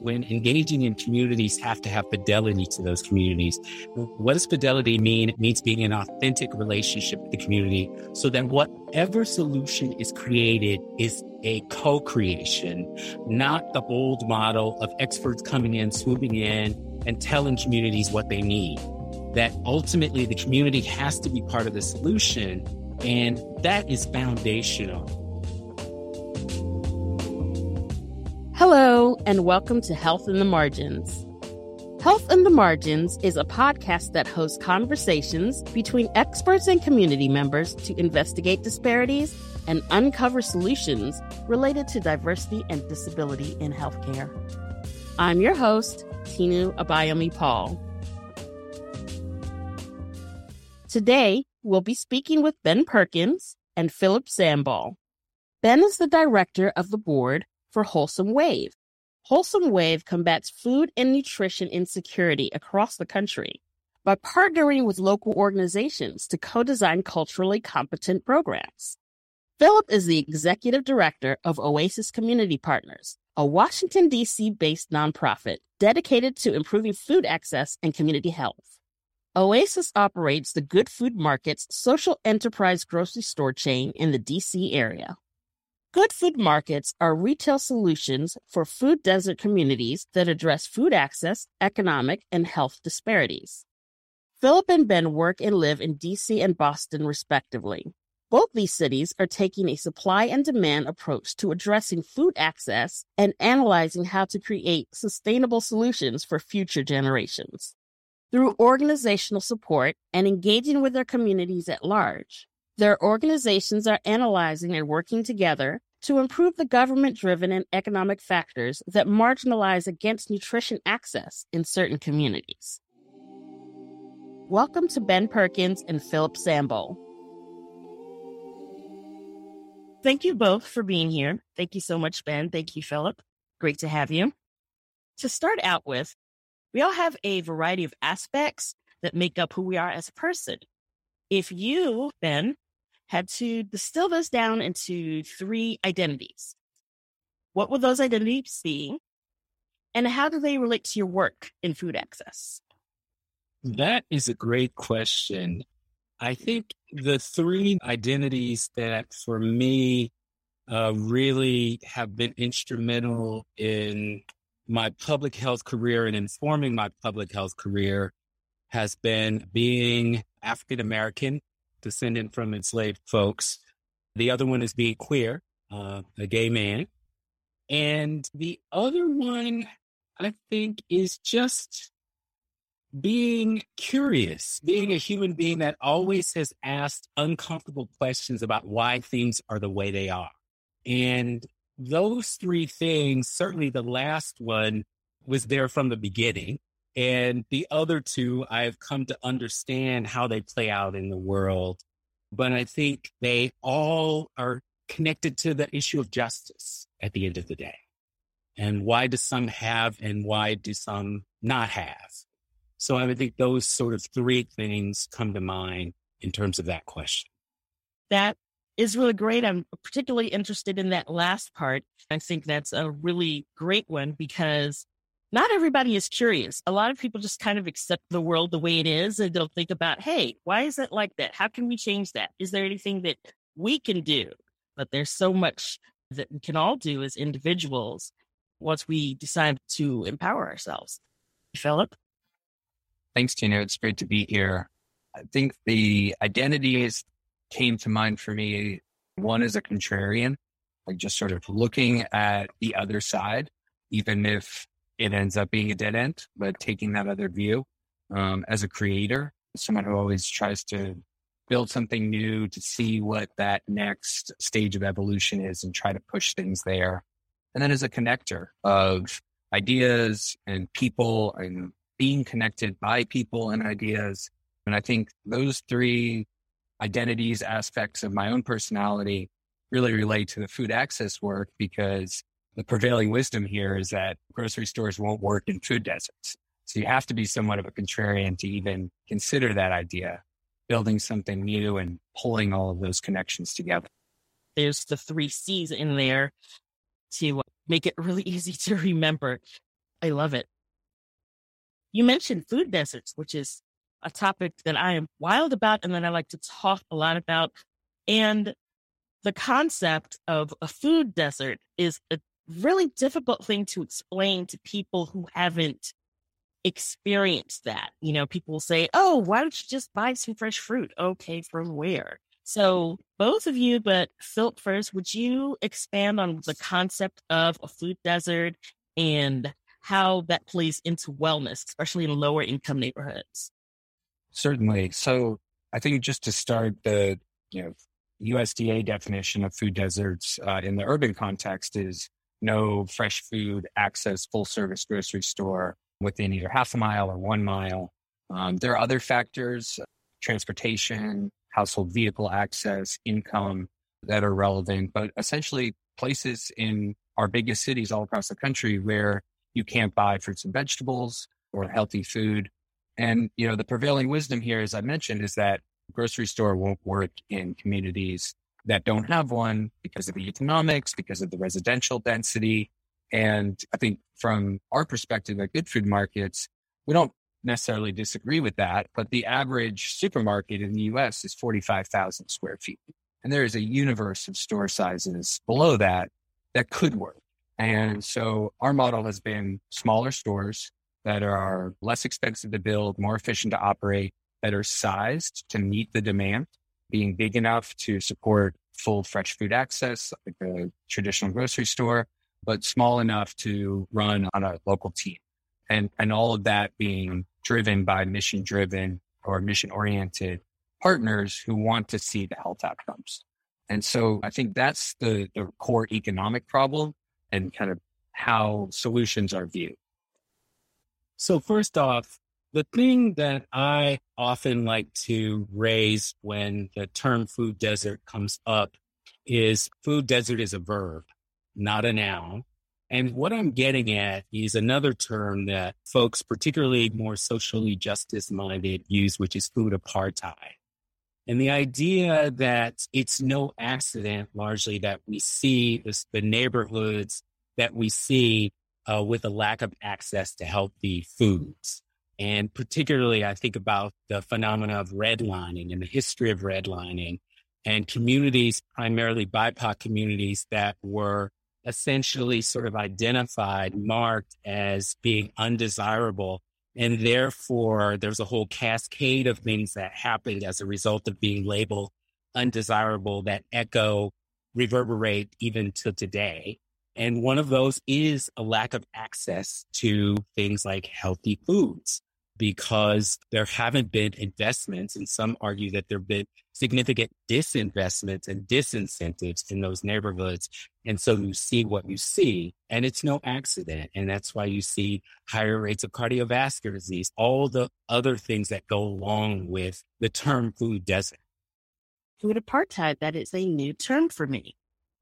when engaging in communities have to have fidelity to those communities. What does fidelity mean? It means being in an authentic relationship with the community so that whatever solution is created is a co-creation, not the old model of experts coming in, swooping in and telling communities what they need. That ultimately the community has to be part of the solution. And that is foundational and welcome to Health in the Margins. Health in the Margins is a podcast that hosts conversations between experts and community members to investigate disparities and uncover solutions related to diversity and disability in healthcare. I'm your host, Tinu Abayomi Paul. Today, we'll be speaking with Ben Perkins and Philip Sambol. Ben is the director of the board for Wholesome Wave. Wholesome Wave combats food and nutrition insecurity across the country by partnering with local organizations to co design culturally competent programs. Philip is the executive director of Oasis Community Partners, a Washington, D.C. based nonprofit dedicated to improving food access and community health. Oasis operates the Good Food Market's social enterprise grocery store chain in the D.C. area. Good food markets are retail solutions for food desert communities that address food access, economic, and health disparities. Philip and Ben work and live in DC and Boston, respectively. Both these cities are taking a supply and demand approach to addressing food access and analyzing how to create sustainable solutions for future generations. Through organizational support and engaging with their communities at large, their organizations are analyzing and working together to improve the government driven and economic factors that marginalize against nutrition access in certain communities. Welcome to Ben Perkins and Philip Sambol. Thank you both for being here. Thank you so much, Ben. Thank you, Philip. Great to have you. To start out with, we all have a variety of aspects that make up who we are as a person. If you, Ben, had to distill those down into three identities. What would those identities be? And how do they relate to your work in food access? That is a great question. I think the three identities that for me uh, really have been instrumental in my public health career and informing my public health career has been being African American descendant from enslaved folks. The other one is being queer, uh, a gay man. And the other one, I think, is just being curious, being a human being that always has asked uncomfortable questions about why things are the way they are. And those three things, certainly the last one was there from the beginning. And the other two, I've come to understand how they play out in the world. But I think they all are connected to the issue of justice at the end of the day. And why do some have and why do some not have? So I would think those sort of three things come to mind in terms of that question. That is really great. I'm particularly interested in that last part. I think that's a really great one because not everybody is curious. A lot of people just kind of accept the world the way it is and don't think about, hey, why is it like that? How can we change that? Is there anything that we can do? But there's so much that we can all do as individuals once we decide to empower ourselves. Philip? Thanks, Tinu. It's great to be here. I think the identities came to mind for me. One is a contrarian, like just sort of looking at the other side, even if it ends up being a dead end, but taking that other view um, as a creator, someone who always tries to build something new to see what that next stage of evolution is and try to push things there. And then as a connector of ideas and people and being connected by people and ideas. And I think those three identities, aspects of my own personality really relate to the food access work because the prevailing wisdom here is that grocery stores won't work in food deserts. So you have to be somewhat of a contrarian to even consider that idea, building something new and pulling all of those connections together. There's the three C's in there to uh, make it really easy to remember. I love it. You mentioned food deserts, which is a topic that I am wild about and that I like to talk a lot about. And the concept of a food desert is a really difficult thing to explain to people who haven't experienced that. You know, people say, oh, why don't you just buy some fresh fruit? Okay, from where? So, both of you, but Philip first, would you expand on the concept of a food desert and how that plays into wellness, especially in lower income neighborhoods? Certainly. So, I think just to start, the you know USDA definition of food deserts uh, in the urban context is no fresh food access full service grocery store within either half a mile or one mile. Um, there are other factors, transportation, household vehicle access, income that are relevant, but essentially places in our biggest cities all across the country where you can't buy fruits and vegetables or healthy food. And, you know, the prevailing wisdom here, as I mentioned, is that grocery store won't work in communities that don't have one because of the economics, because of the residential density. And I think from our perspective at Good Food Markets, we don't necessarily disagree with that, but the average supermarket in the US is 45,000 square feet. And there is a universe of store sizes below that that could work. And so our model has been smaller stores that are less expensive to build, more efficient to operate, that are sized to meet the demand, being big enough to support full fresh food access, like a traditional grocery store, but small enough to run on a local team. And, and all of that being driven by mission driven or mission oriented partners who want to see the health outcomes. And so I think that's the, the core economic problem and kind of how solutions are viewed. So first off, the thing that I often like to raise when the term food desert comes up is food desert is a verb, not a noun. And what I'm getting at is another term that folks, particularly more socially justice minded, use, which is food apartheid. And the idea that it's no accident largely that we see this, the neighborhoods that we see uh, with a lack of access to healthy foods. And particularly, I think about the phenomena of redlining and the history of redlining and communities, primarily BIPOC communities that were essentially sort of identified, marked as being undesirable. And therefore, there's a whole cascade of things that happened as a result of being labeled undesirable that echo, reverberate even to today. And one of those is a lack of access to things like healthy foods because there haven't been investments. And some argue that there have been significant disinvestments and disincentives in those neighborhoods. And so you see what you see, and it's no accident. And that's why you see higher rates of cardiovascular disease, all the other things that go along with the term food desert. Food apartheid, that is a new term for me.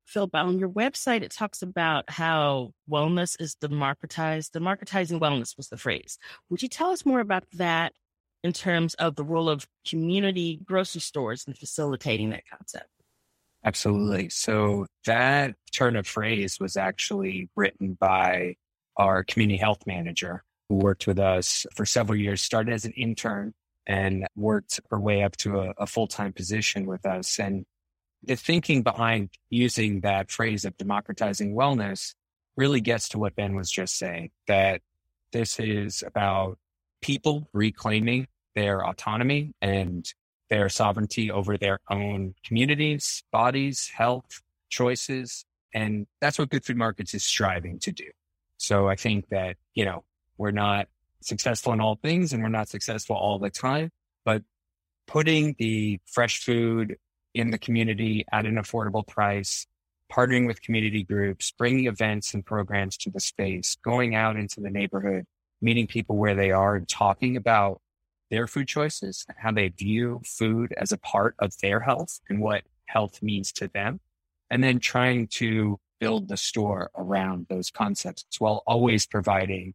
Phil, on your website, it talks about how wellness is democratized. Democratizing wellness was the phrase. Would you tell us more about that in terms of the role of community grocery stores in facilitating that concept? Absolutely. So that turn of phrase was actually written by our community health manager who worked with us for several years, started as an intern and worked her way up to a, a full time position with us. And the thinking behind using that phrase of democratizing wellness really gets to what Ben was just saying that this is about people reclaiming their autonomy and their sovereignty over their own communities, bodies, health, choices. And that's what Good Food Markets is striving to do. So I think that, you know, we're not successful in all things and we're not successful all the time, but putting the fresh food in the community at an affordable price, partnering with community groups, bringing events and programs to the space, going out into the neighborhood, meeting people where they are and talking about their food choices, how they view food as a part of their health and what health means to them. And then trying to build the store around those concepts while always providing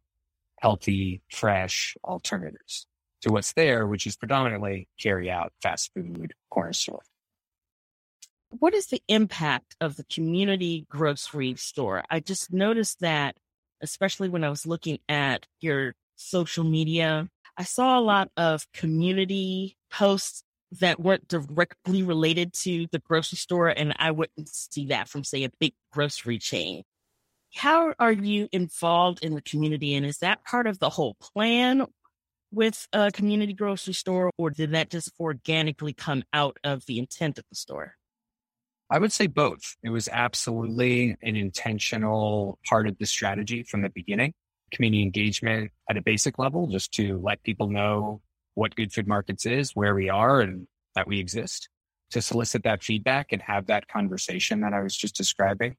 healthy, fresh alternatives to what's there, which is predominantly carry out fast food corner store what is the impact of the community grocery store? I just noticed that especially when I was looking at your social media. I saw a lot of community posts that weren't directly related to the grocery store, and I wouldn't see that from, say, a big grocery chain. How are you involved in the community, and is that part of the whole plan with a community grocery store, or did that just organically come out of the intent of the store? I would say both. It was absolutely an intentional part of the strategy from the beginning. Community engagement at a basic level, just to let people know what Good Food Markets is, where we are, and that we exist, to solicit that feedback and have that conversation that I was just describing.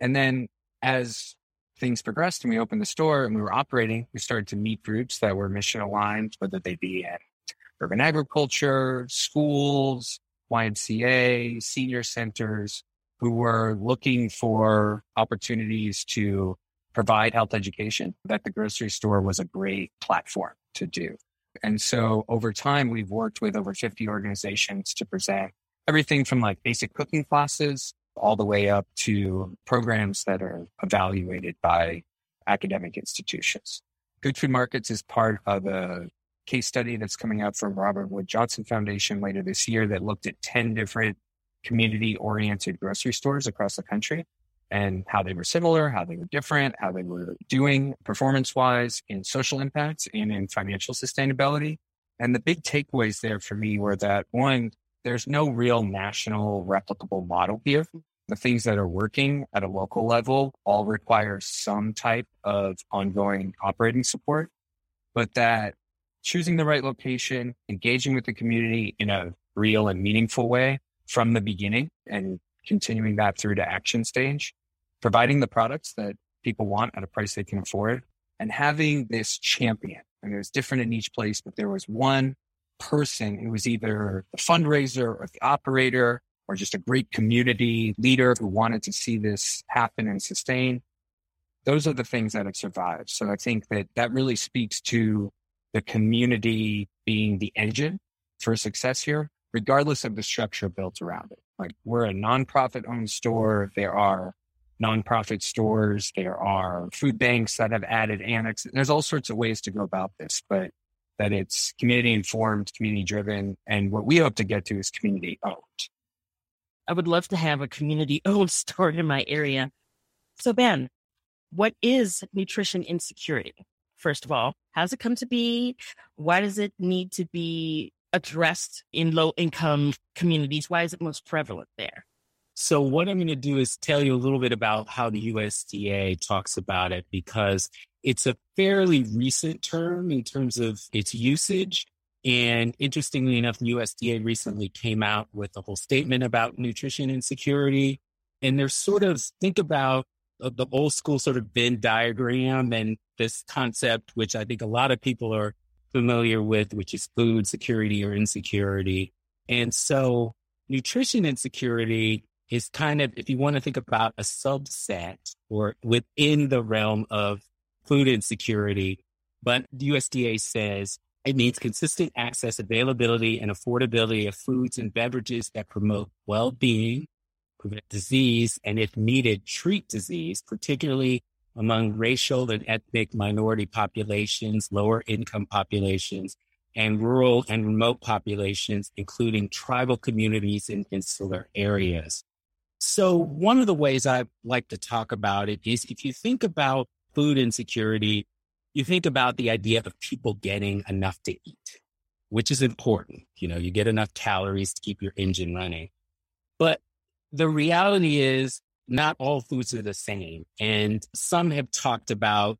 And then as things progressed and we opened the store and we were operating, we started to meet groups that were mission aligned, whether they be in urban agriculture, schools, YMCA, senior centers, who were looking for opportunities to provide health education, that the grocery store was a great platform to do. And so over time, we've worked with over 50 organizations to present everything from like basic cooking classes all the way up to programs that are evaluated by academic institutions. Good Food Markets is part of a case study that's coming out from Robert Wood Johnson Foundation later this year that looked at 10 different community oriented grocery stores across the country and how they were similar, how they were different, how they were doing performance wise in social impacts and in financial sustainability. And the big takeaways there for me were that one, there's no real national replicable model here. The things that are working at a local level all require some type of ongoing operating support, but that choosing the right location, engaging with the community in a real and meaningful way from the beginning and continuing that through to action stage, providing the products that people want at a price they can afford and having this champion. And it was different in each place, but there was one person who was either the fundraiser or the operator or just a great community leader who wanted to see this happen and sustain. Those are the things that have survived. So I think that that really speaks to the community being the engine for success here, regardless of the structure built around it. Like we're a nonprofit owned store. There are nonprofit stores. There are food banks that have added annex. There's all sorts of ways to go about this, but that it's community informed, community driven. And what we hope to get to is community owned. I would love to have a community owned store in my area. So, Ben, what is nutrition insecurity? First of all, how does it come to be? Why does it need to be addressed in low income communities? Why is it most prevalent there? So, what I'm going to do is tell you a little bit about how the USDA talks about it because it's a fairly recent term in terms of its usage. And interestingly enough, USDA recently came out with a whole statement about nutrition insecurity. And they're sort of think about the old school sort of Venn diagram and this concept, which I think a lot of people are familiar with, which is food security or insecurity. And so nutrition insecurity is kind of, if you want to think about a subset or within the realm of food insecurity, but USDA says it means consistent access, availability, and affordability of foods and beverages that promote well-being, prevent disease, and if needed, treat disease, particularly among racial and ethnic minority populations, lower income populations, and rural and remote populations, including tribal communities in insular areas. So one of the ways I like to talk about it is if you think about food insecurity, you think about the idea of people getting enough to eat, which is important. You know, you get enough calories to keep your engine running. But the reality is not all foods are the same. And some have talked about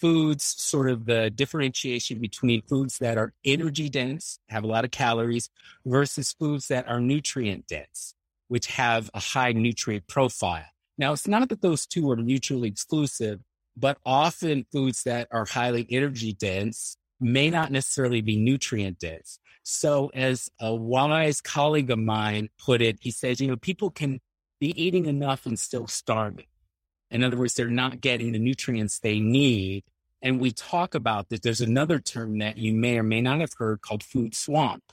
foods, sort of the differentiation between foods that are energy dense, have a lot of calories, versus foods that are nutrient dense which have a high nutrient profile. Now, it's not that those two are mutually exclusive, but often foods that are highly energy dense may not necessarily be nutrient dense. So, as a wise colleague of mine put it, he says, you know, people can be eating enough and still starving. In other words, they're not getting the nutrients they need. And we talk about that. There's another term that you may or may not have heard called food swamp.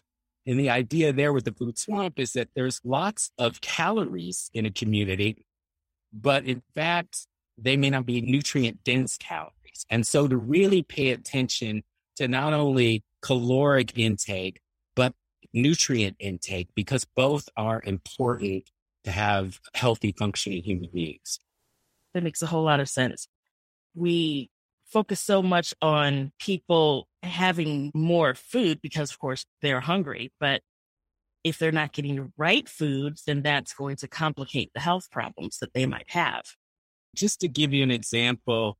And the idea there with the food swamp is that there's lots of calories in a community, but in fact, they may not be nutrient dense calories. And so to really pay attention to not only caloric intake, but nutrient intake, because both are important to have healthy functioning human beings. That makes a whole lot of sense. We focus so much on people having more food because, of course, they're hungry. But if they're not getting the right foods, then that's going to complicate the health problems that they might have. Just to give you an example,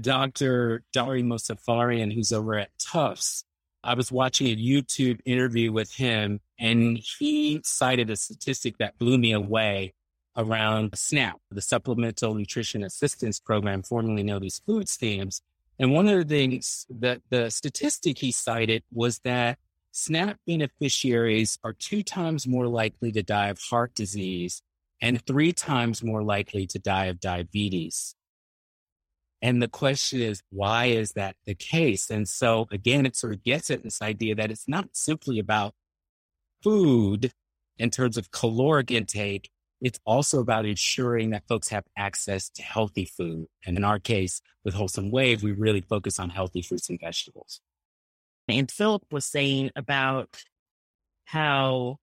Dr. Dari Mozaffarian, who's over at Tufts, I was watching a YouTube interview with him, and he cited a statistic that blew me away around SNAP, the Supplemental Nutrition Assistance Program, formerly known as food stamps. And one of the things that the statistic he cited was that SNAP beneficiaries are two times more likely to die of heart disease and three times more likely to die of diabetes. And the question is, why is that the case? And so again, it sort of gets at this idea that it's not simply about food in terms of caloric intake. It's also about ensuring that folks have access to healthy food. And in our case, with Wholesome Wave, we really focus on healthy fruits and vegetables. And Philip was saying about how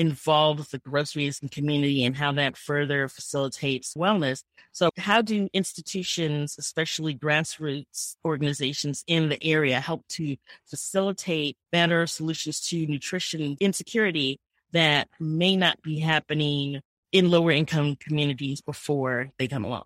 involved the groceries and community and how that further facilitates wellness. So, how do institutions, especially grassroots organizations in the area, help to facilitate better solutions to nutrition insecurity that may not be happening in lower income communities before they come along?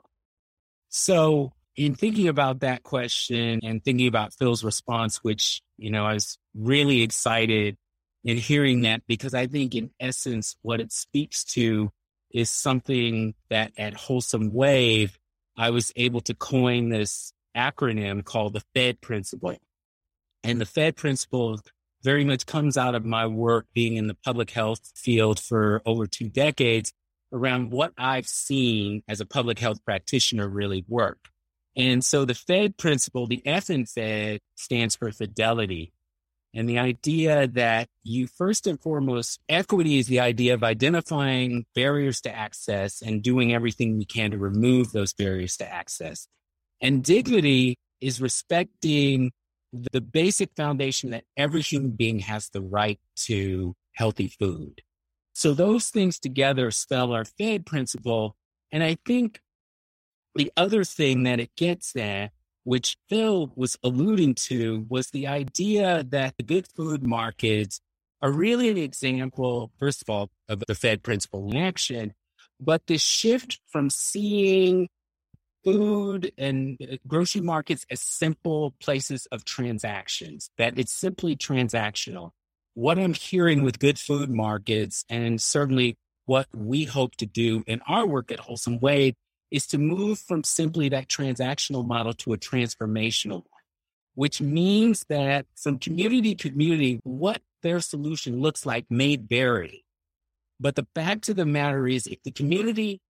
So, in thinking about that question and thinking about Phil's response, which, you know, I was really excited in hearing that because I think in essence, what it speaks to is something that at Wholesome Wave, I was able to coin this acronym called the FED principle. And the FED principle very much comes out of my work being in the public health field for over two decades around what I've seen as a public health practitioner really work. And so the FED principle, the F in FED stands for fidelity. And the idea that you first and foremost, equity is the idea of identifying barriers to access and doing everything we can to remove those barriers to access. And dignity is respecting the basic foundation that every human being has the right to healthy food. So those things together spell our FED principle. And I think the other thing that it gets at which Phil was alluding to, was the idea that the good food markets are really an example, first of all, of the Fed principle in action, but the shift from seeing food and uh, grocery markets as simple places of transactions, that it's simply transactional. What I'm hearing with good food markets, and certainly what we hope to do in our work at Wholesome Wave, is to move from simply that transactional model to a transformational one, which means that from community to community, what their solution looks like may vary. But the fact of the matter is, if the community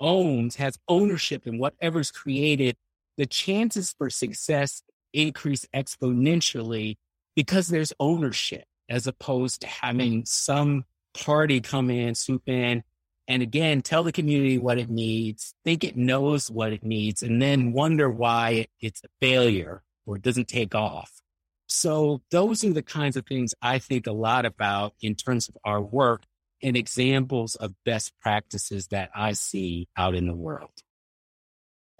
owns, has ownership in whatever's created, the chances for success increase exponentially because there's ownership as opposed to having some party come in, swoop in, and again, tell the community what it needs, think it knows what it needs, and then wonder why it's a failure or it doesn't take off. So those are the kinds of things I think a lot about in terms of our work and examples of best practices that I see out in the world.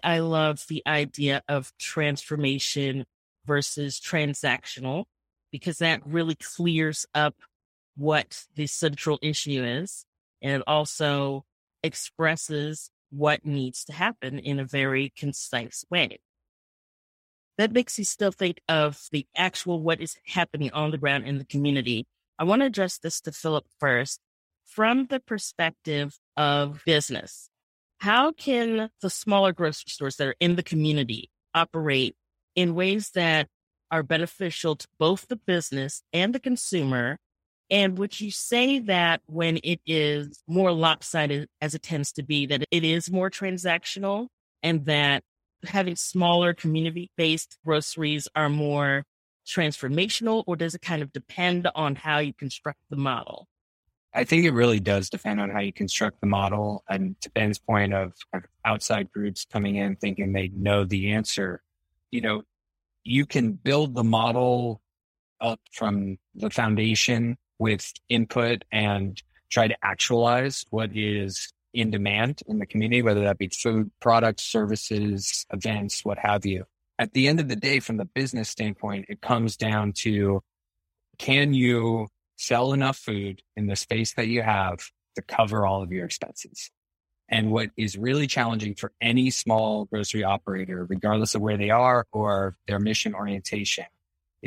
I love the idea of transformation versus transactional because that really clears up what the central issue is and also expresses what needs to happen in a very concise way. That makes you still think of the actual what is happening on the ground in the community. I want to address this to Philip first from the perspective of business. How can the smaller grocery stores that are in the community operate in ways that are beneficial to both the business and the consumer and would you say that when it is more lopsided as it tends to be, that it is more transactional and that having smaller community based groceries are more transformational, or does it kind of depend on how you construct the model? I think it really does depend on how you construct the model. And to Ben's point of outside groups coming in thinking they know the answer, you know, you can build the model up from the foundation with input and try to actualize what is in demand in the community, whether that be food, products, services, events, what have you. At the end of the day, from the business standpoint, it comes down to can you sell enough food in the space that you have to cover all of your expenses? And what is really challenging for any small grocery operator, regardless of where they are or their mission orientation,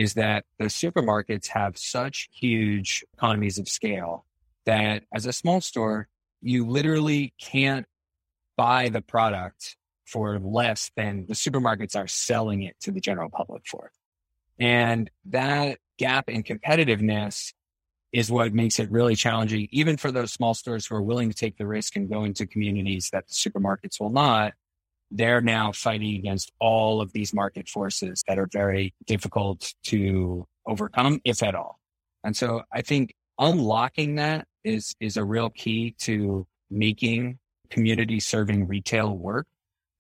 is that the supermarkets have such huge economies of scale that as a small store, you literally can't buy the product for less than the supermarkets are selling it to the general public for. And that gap in competitiveness is what makes it really challenging, even for those small stores who are willing to take the risk and go into communities that the supermarkets will not. They're now fighting against all of these market forces that are very difficult to overcome, if at all. And so I think unlocking that is is a real key to making community serving retail work.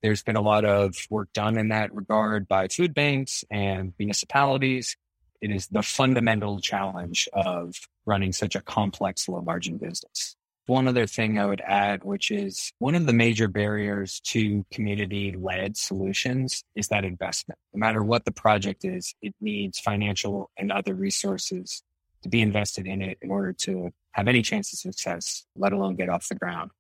There's been a lot of work done in that regard by food banks and municipalities. It is the fundamental challenge of running such a complex low margin business. One other thing I would add, which is one of the major barriers to community led solutions is that investment. No matter what the project is, it needs financial and other resources to be invested in it in order to have any chance of success, let alone get off the ground.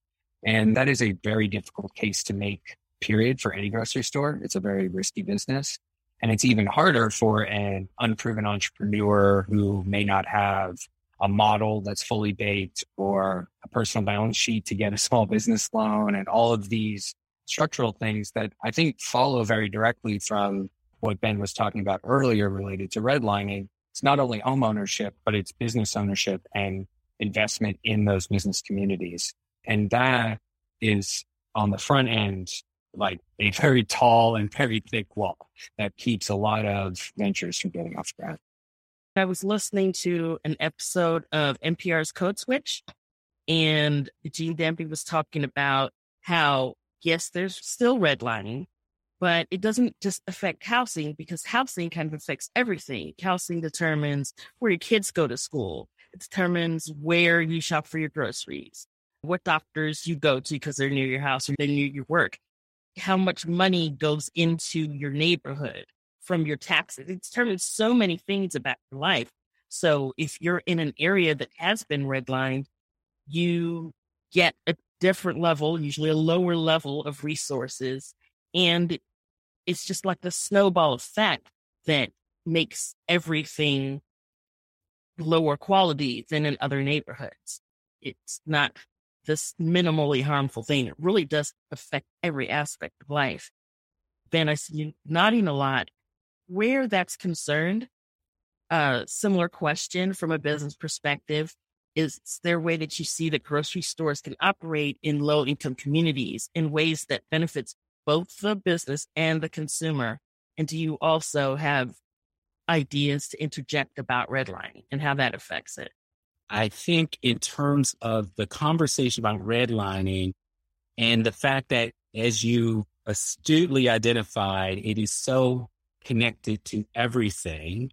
And that is a very difficult case to make, period, for any grocery store. It's a very risky business. And it's even harder for an unproven entrepreneur who may not have a model that's fully baked or a personal balance sheet to get a small business loan and all of these structural things that I think follow very directly from what Ben was talking about earlier related to redlining it's not only home ownership, but it's business ownership and investment in those business communities. And that is on the front end, like a very tall and very thick wall that keeps a lot of ventures from getting off the ground. I was listening to an episode of NPR's Code Switch, and Gene Demby was talking about how, yes, there's still redlining, but it doesn't just affect housing because housing kind of affects everything. Housing determines where your kids go to school. It determines where you shop for your groceries, what doctors you go to because they're near your house or they're near your work, how much money goes into your neighborhood from your taxes. It determines so many things about your life. So if you're in an area that has been redlined, you get a different level, usually a lower level of resources and it's just like the snowball effect that makes everything lower quality than in other neighborhoods. It's not this minimally harmful thing. It really does affect every aspect of life. Ben, I see you nodding a lot. Where that's concerned, a uh, similar question from a business perspective is there a way that you see that grocery stores can operate in low income communities in ways that benefits both the business and the consumer? And do you also have ideas to interject about redlining and how that affects it? I think in terms of the conversation about redlining and the fact that as you astutely identified, it is so connected to everything.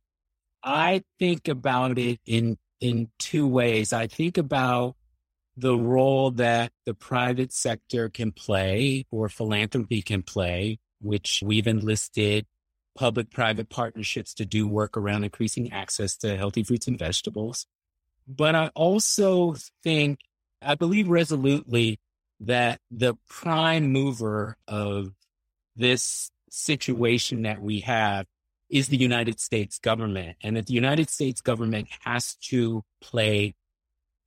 I think about it in in two ways. I think about the role that the private sector can play or philanthropy can play, which we've enlisted public private partnerships to do work around increasing access to healthy fruits and vegetables. But I also think, I believe resolutely that the prime mover of this situation that we have is the United States government and that the United States government has to play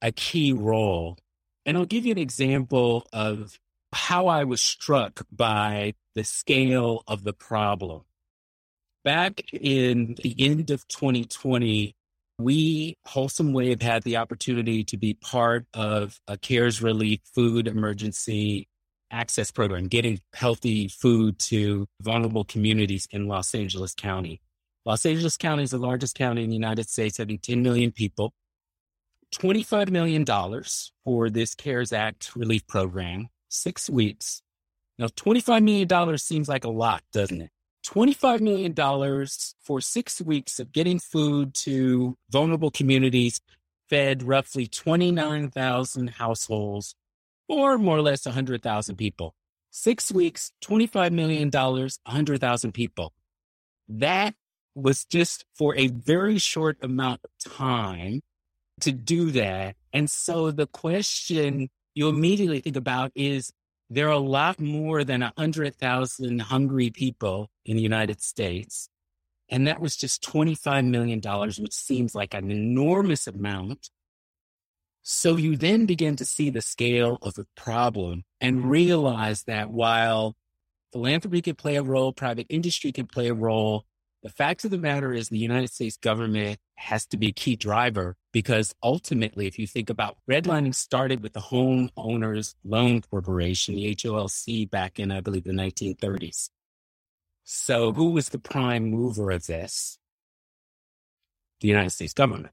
a key role. And I'll give you an example of how I was struck by the scale of the problem. Back in the end of 2020, we, Wholesome Wave, had the opportunity to be part of a CARES Relief food emergency access program, getting healthy food to vulnerable communities in Los Angeles County. Los Angeles County is the largest county in the United States, having 10 million people. $25 million for this CARES Act relief program, six weeks. Now, $25 million seems like a lot, doesn't it? $25 million for six weeks of getting food to vulnerable communities fed roughly 29,000 households or more or less 100,000 people. Six weeks, $25 million, 100,000 people. That was just for a very short amount of time to do that. And so the question you immediately think about is there are a lot more than 100,000 hungry people in the United States. And that was just $25 million, which seems like an enormous amount. So you then begin to see the scale of the problem and mm-hmm. realize that while philanthropy can play a role, private industry can play a role, the fact of the matter is the United States government has to be a key driver because ultimately, if you think about redlining started with the Home Owners Loan Corporation, the HOLC, back in, I believe, the 1930s. So who was the prime mover of this? The United States government.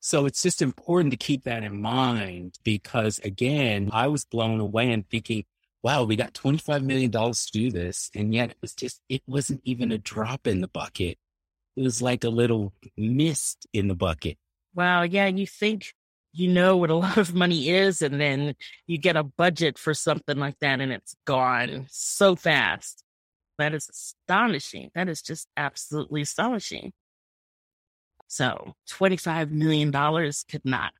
So it's just important to keep that in mind because again, I was blown away and thinking, wow, we got $25 million to do this. And yet it was just, it wasn't even a drop in the bucket. It was like a little mist in the bucket. Wow. Yeah. You think you know what a lot of money is, and then you get a budget for something like that and it's gone so fast. That is astonishing. That is just absolutely astonishing. So $25 million could not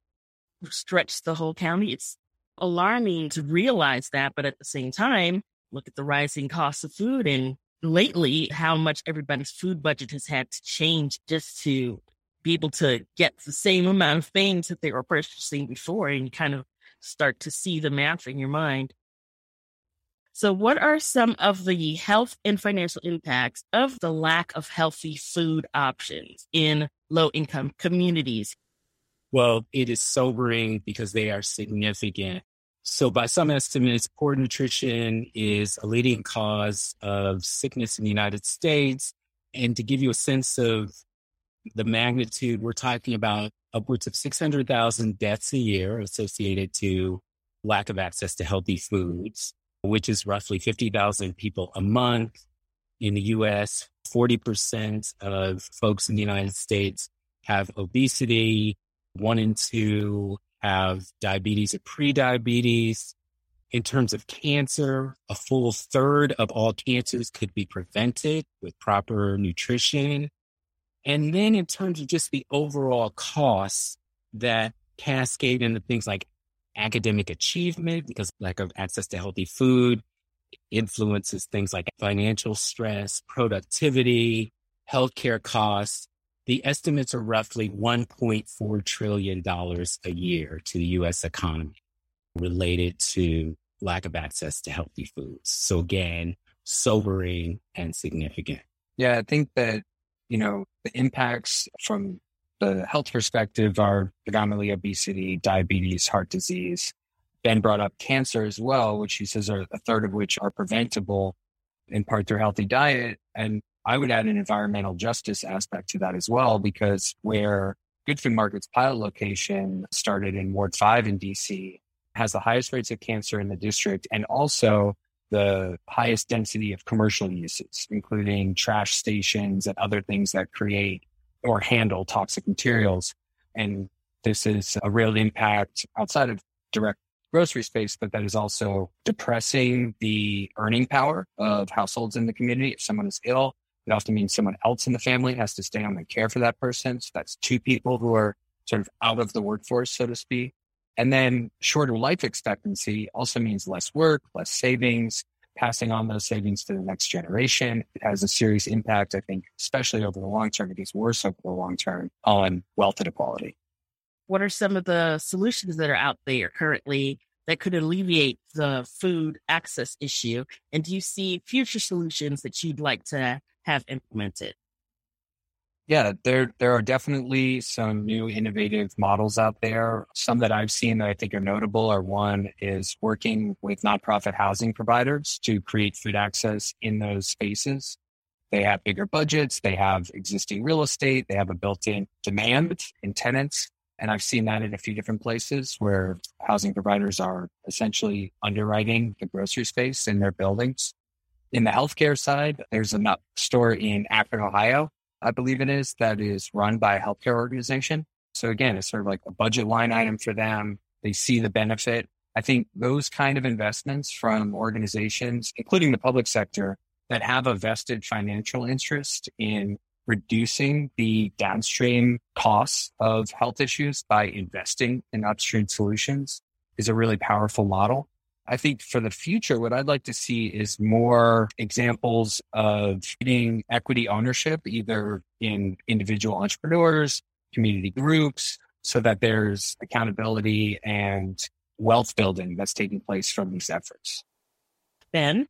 stretch the whole county. It's alarming to realize that. But at the same time, look at the rising cost of food and lately how much everybody's food budget has had to change just to be able to get the same amount of things that they were purchasing before and kind of start to see the math in your mind. So, what are some of the health and financial impacts of the lack of healthy food options in low income communities? Well, it is sobering because they are significant. So, by some estimates, poor nutrition is a leading cause of sickness in the United States. And to give you a sense of the magnitude, we're talking about upwards of 600,000 deaths a year associated to lack of access to healthy foods, which is roughly 50,000 people a month. In the US, 40% of folks in the United States have obesity. One in two have diabetes or prediabetes. In terms of cancer, a full third of all cancers could be prevented with proper nutrition. And then in terms of just the overall costs that cascade into things like academic achievement, because lack of access to healthy food influences things like financial stress, productivity, healthcare costs, the estimates are roughly $1.4 trillion a year to the US economy related to lack of access to healthy foods. So again, sobering and significant. Yeah, I think that, you know, the impacts from the health perspective are predominantly obesity, diabetes, heart disease. Ben brought up cancer as well, which he says are a third of which are preventable in part through healthy diet. And I would add an environmental justice aspect to that as well, because where Good Food Market's pilot location started in Ward 5 in DC has the highest rates of cancer in the district and also the highest density of commercial uses, including trash stations and other things that create or handle toxic materials. And this is a real impact outside of direct grocery space, but that is also depressing the earning power of households in the community. If someone is ill, it often means someone else in the family has to stay home and care for that person. So that's two people who are sort of out of the workforce, so to speak. And then shorter life expectancy also means less work, less savings, passing on those savings to the next generation. It has a serious impact, I think, especially over the long term. It gets worse over the long term on wealth inequality. What are some of the solutions that are out there currently that could alleviate the food access issue? And do you see future solutions that you'd like to have implemented? Yeah, there there are definitely some new innovative models out there. Some that I've seen that I think are notable are one is working with nonprofit housing providers to create food access in those spaces. They have bigger budgets, they have existing real estate, they have a built-in demand in tenants. And I've seen that in a few different places where housing providers are essentially underwriting the grocery space in their buildings. In the healthcare side, there's a store in Akron, Ohio, I believe it is, that is run by a healthcare organization. So again, it's sort of like a budget line item for them. They see the benefit. I think those kind of investments from organizations, including the public sector, that have a vested financial interest in reducing the downstream costs of health issues by investing in upstream solutions is a really powerful model. I think for the future, what I'd like to see is more examples of getting equity ownership, either in individual entrepreneurs, community groups, so that there's accountability and wealth building that's taking place from these efforts. Ben?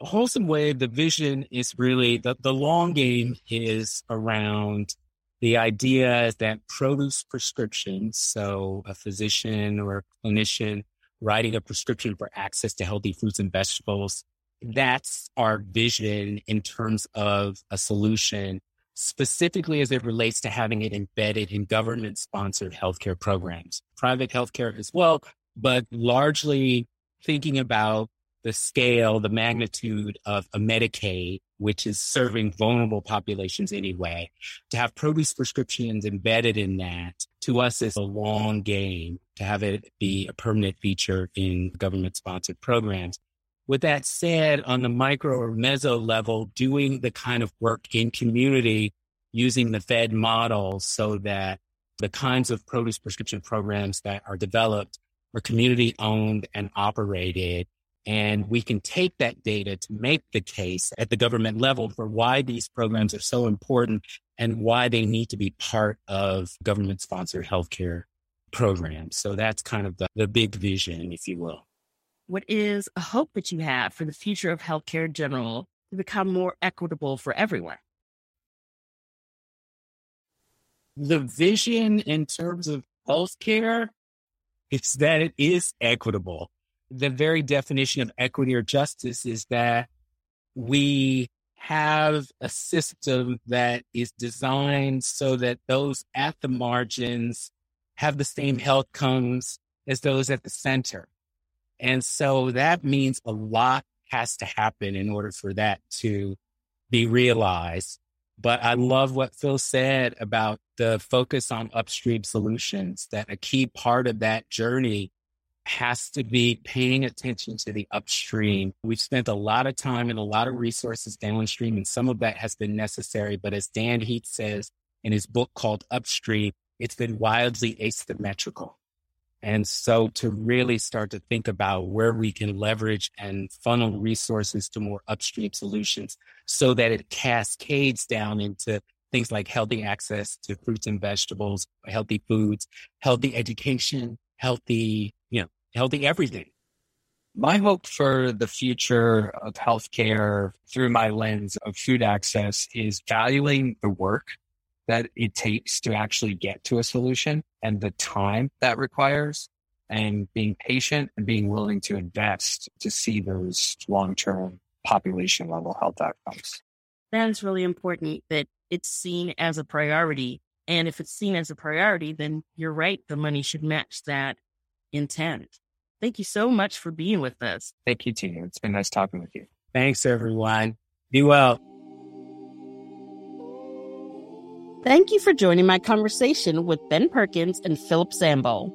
A Wholesome Wave, the vision is really the, the long game is around the idea that produce prescriptions, so a physician or a clinician writing a prescription for access to healthy fruits and vegetables, that's our vision in terms of a solution, specifically as it relates to having it embedded in government sponsored healthcare programs, private healthcare as well, but largely thinking about the scale, the magnitude of a Medicaid, which is serving vulnerable populations anyway, to have produce prescriptions embedded in that to us is a long game to have it be a permanent feature in government sponsored programs. With that said, on the micro or meso level, doing the kind of work in community using the Fed model so that the kinds of produce prescription programs that are developed are community owned and operated and we can take that data to make the case at the government level for why these programs are so important and why they need to be part of government sponsored healthcare programs. So that's kind of the, the big vision, if you will. What is a hope that you have for the future of healthcare in general to become more equitable for everyone? The vision in terms of healthcare is that it is equitable the very definition of equity or justice is that we have a system that is designed so that those at the margins have the same health outcomes as those at the center. And so that means a lot has to happen in order for that to be realized. But I love what Phil said about the focus on upstream solutions, that a key part of that journey has to be paying attention to the upstream. We've spent a lot of time and a lot of resources downstream, and some of that has been necessary. But as Dan Heath says in his book called Upstream, it's been wildly asymmetrical. And so to really start to think about where we can leverage and funnel resources to more upstream solutions so that it cascades down into things like healthy access to fruits and vegetables, healthy foods, healthy education, healthy you know, healthy everything. My hope for the future of healthcare through my lens of food access is valuing the work that it takes to actually get to a solution and the time that requires and being patient and being willing to invest to see those long-term population level health outcomes. That is really important that it's seen as a priority. And if it's seen as a priority, then you're right. The money should match that intent. Thank you so much for being with us. Thank you, Tinu. It's been nice talking with you. Thanks, everyone. Be well. Thank you for joining my conversation with Ben Perkins and Philip Sambol.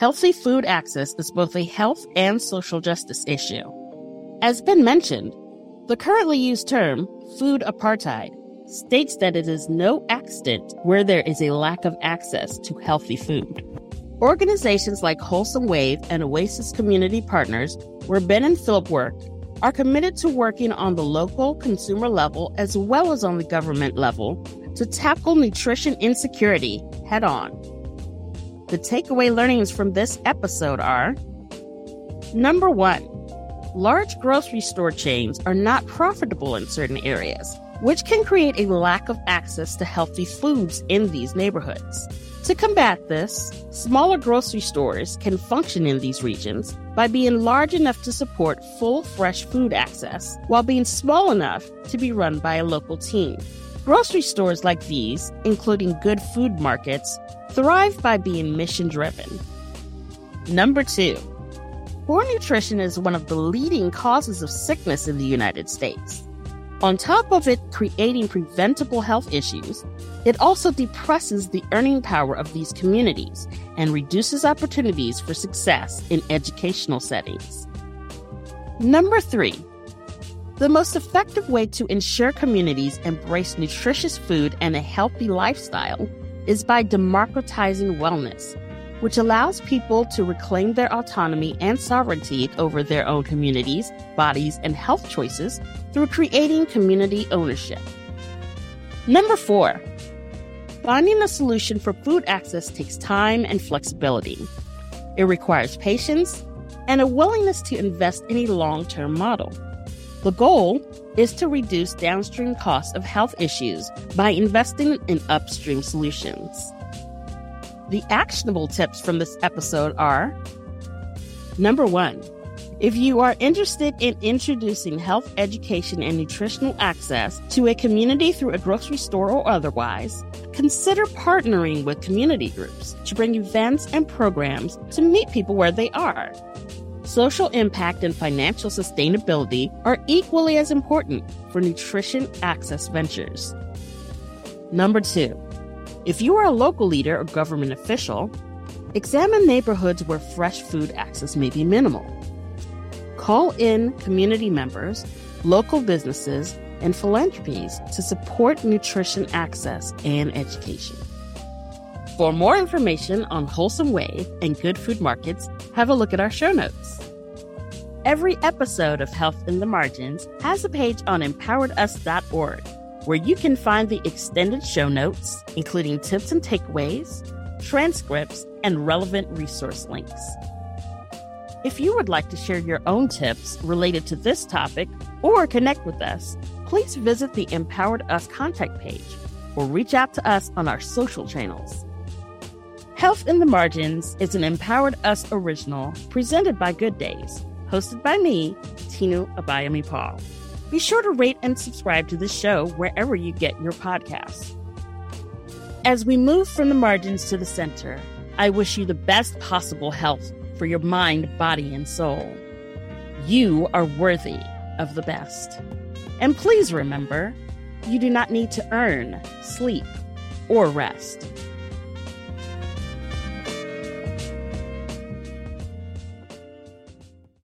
Healthy food access is both a health and social justice issue. As Ben mentioned, the currently used term, food apartheid, states that it is no accident where there is a lack of access to healthy food. Organizations like Wholesome Wave and Oasis Community Partners, where Ben and Philip work, are committed to working on the local consumer level as well as on the government level to tackle nutrition insecurity head on. The takeaway learnings from this episode are Number one, large grocery store chains are not profitable in certain areas, which can create a lack of access to healthy foods in these neighborhoods. To combat this, smaller grocery stores can function in these regions by being large enough to support full fresh food access while being small enough to be run by a local team. Grocery stores like these, including good food markets, thrive by being mission driven. Number two, poor nutrition is one of the leading causes of sickness in the United States. On top of it creating preventable health issues, it also depresses the earning power of these communities and reduces opportunities for success in educational settings. Number three, the most effective way to ensure communities embrace nutritious food and a healthy lifestyle is by democratizing wellness, which allows people to reclaim their autonomy and sovereignty over their own communities, bodies, and health choices through creating community ownership. Number four, finding a solution for food access takes time and flexibility. It requires patience and a willingness to invest in a long term model. The goal is to reduce downstream costs of health issues by investing in upstream solutions. The actionable tips from this episode are number one, if you are interested in introducing health education and nutritional access to a community through a grocery store or otherwise, consider partnering with community groups to bring events and programs to meet people where they are social impact and financial sustainability are equally as important for nutrition access ventures. Number two, if you are a local leader or government official, examine neighborhoods where fresh food access may be minimal. Call in community members, local businesses, and philanthropies to support nutrition access and education. For more information on Wholesome Wave and good food markets, have a look at our show notes. Every episode of Health in the Margins has a page on empoweredus.org where you can find the extended show notes, including tips and takeaways, transcripts, and relevant resource links. If you would like to share your own tips related to this topic or connect with us, please visit the Empowered Us contact page or reach out to us on our social channels. Health in the Margins is an Empowered Us original presented by Good Days, hosted by me, Tinu Abayomi Paul. Be sure to rate and subscribe to the show wherever you get your podcasts. As we move from the margins to the center, I wish you the best possible health for your mind, body, and soul. You are worthy of the best. And please remember, you do not need to earn, sleep, or rest.